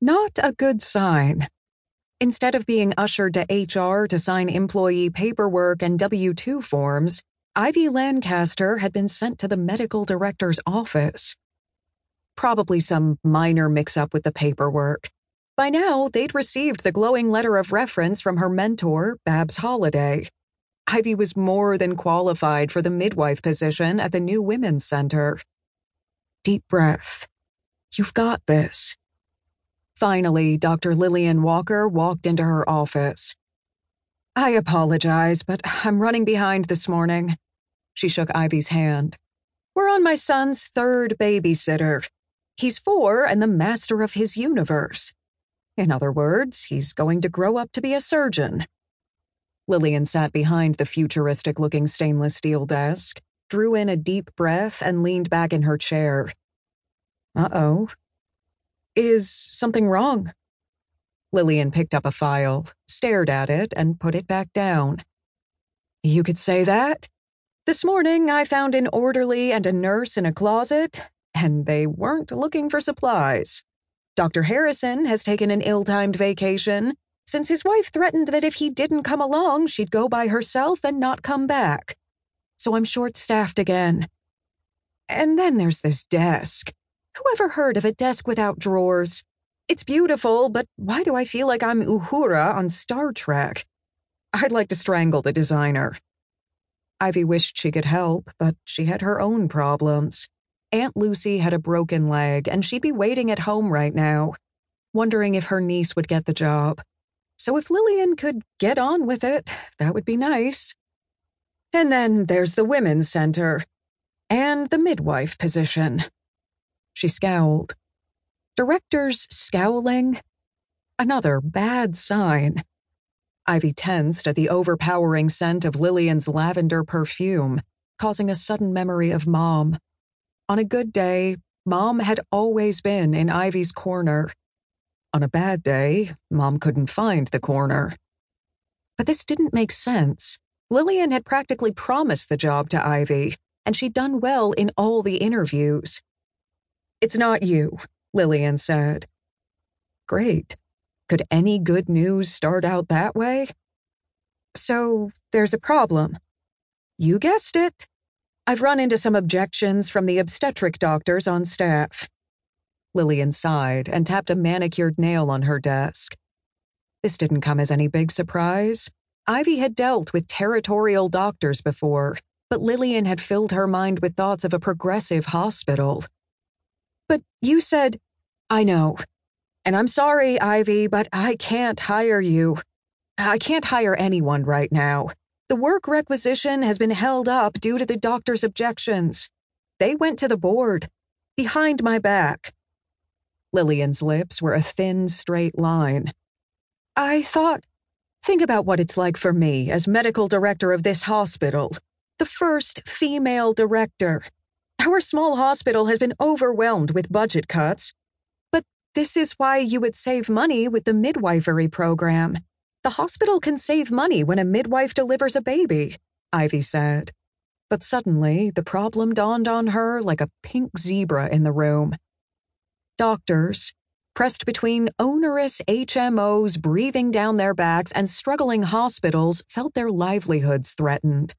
Not a good sign. Instead of being ushered to HR to sign employee paperwork and W 2 forms, Ivey Lancaster had been sent to the medical director's office. Probably some minor mix up with the paperwork. By now, they'd received the glowing letter of reference from her mentor, Babs Holliday. Ivey was more than qualified for the midwife position at the new Women's Center. Deep breath. You've got this. Finally, Dr. Lillian Walker walked into her office. I apologize, but I'm running behind this morning. She shook Ivey's hand. We're on my son's third babysitter. He's four and the master of his universe. In other words, he's going to grow up to be a surgeon. Lillian sat behind the futuristic looking stainless steel desk, drew in a deep breath, and leaned back in her chair. Uh oh. Is something wrong? Lillian picked up a file, stared at it, and put it back down. You could say that. This morning I found an orderly and a nurse in a closet, and they weren't looking for supplies. Dr. Harrison has taken an ill timed vacation since his wife threatened that if he didn't come along, she'd go by herself and not come back. So I'm short staffed again. And then there's this desk. Who ever heard of a desk without drawers? It's beautiful, but why do I feel like I'm Uhura on Star Trek? I'd like to strangle the designer. Ivey wished she could help, but she had her own problems. Aunt Lucy had a broken leg, and she'd be waiting at home right now, wondering if her niece would get the job. So if Lillian could get on with it, that would be nice. And then there's the Women's Center and the midwife position. She scowled. Directors scowling? Another bad sign. Ivey tensed at the overpowering scent of Lillian's lavender perfume, causing a sudden memory of Mom. On a good day, Mom had always been in Ivey's corner. On a bad day, Mom couldn't find the corner. But this didn't make sense. Lillian had practically promised the job to Ivy, and she'd done well in all the interviews. It's not you, Lillian said. Great. Could any good news start out that way? So, there's a problem. You guessed it. I've run into some objections from the obstetric doctors on staff. Lillian sighed and tapped a manicured nail on her desk. This didn't come as any big surprise. Ivy had dealt with territorial doctors before, but Lillian had filled her mind with thoughts of a progressive hospital. But you said, I know. And I'm sorry, Ivey, but I can't hire you. I can't hire anyone right now. The work requisition has been held up due to the doctor's objections. They went to the board, behind my back. Lillian's lips were a thin, straight line. I thought, think about what it's like for me as medical director of this hospital, the first female director. Our small hospital has been overwhelmed with budget cuts. But this is why you would save money with the midwifery program. The hospital can save money when a midwife delivers a baby, Ivey said. But suddenly, the problem dawned on her like a pink zebra in the room. Doctors, pressed between onerous HMOs breathing down their backs and struggling hospitals, felt their livelihoods threatened.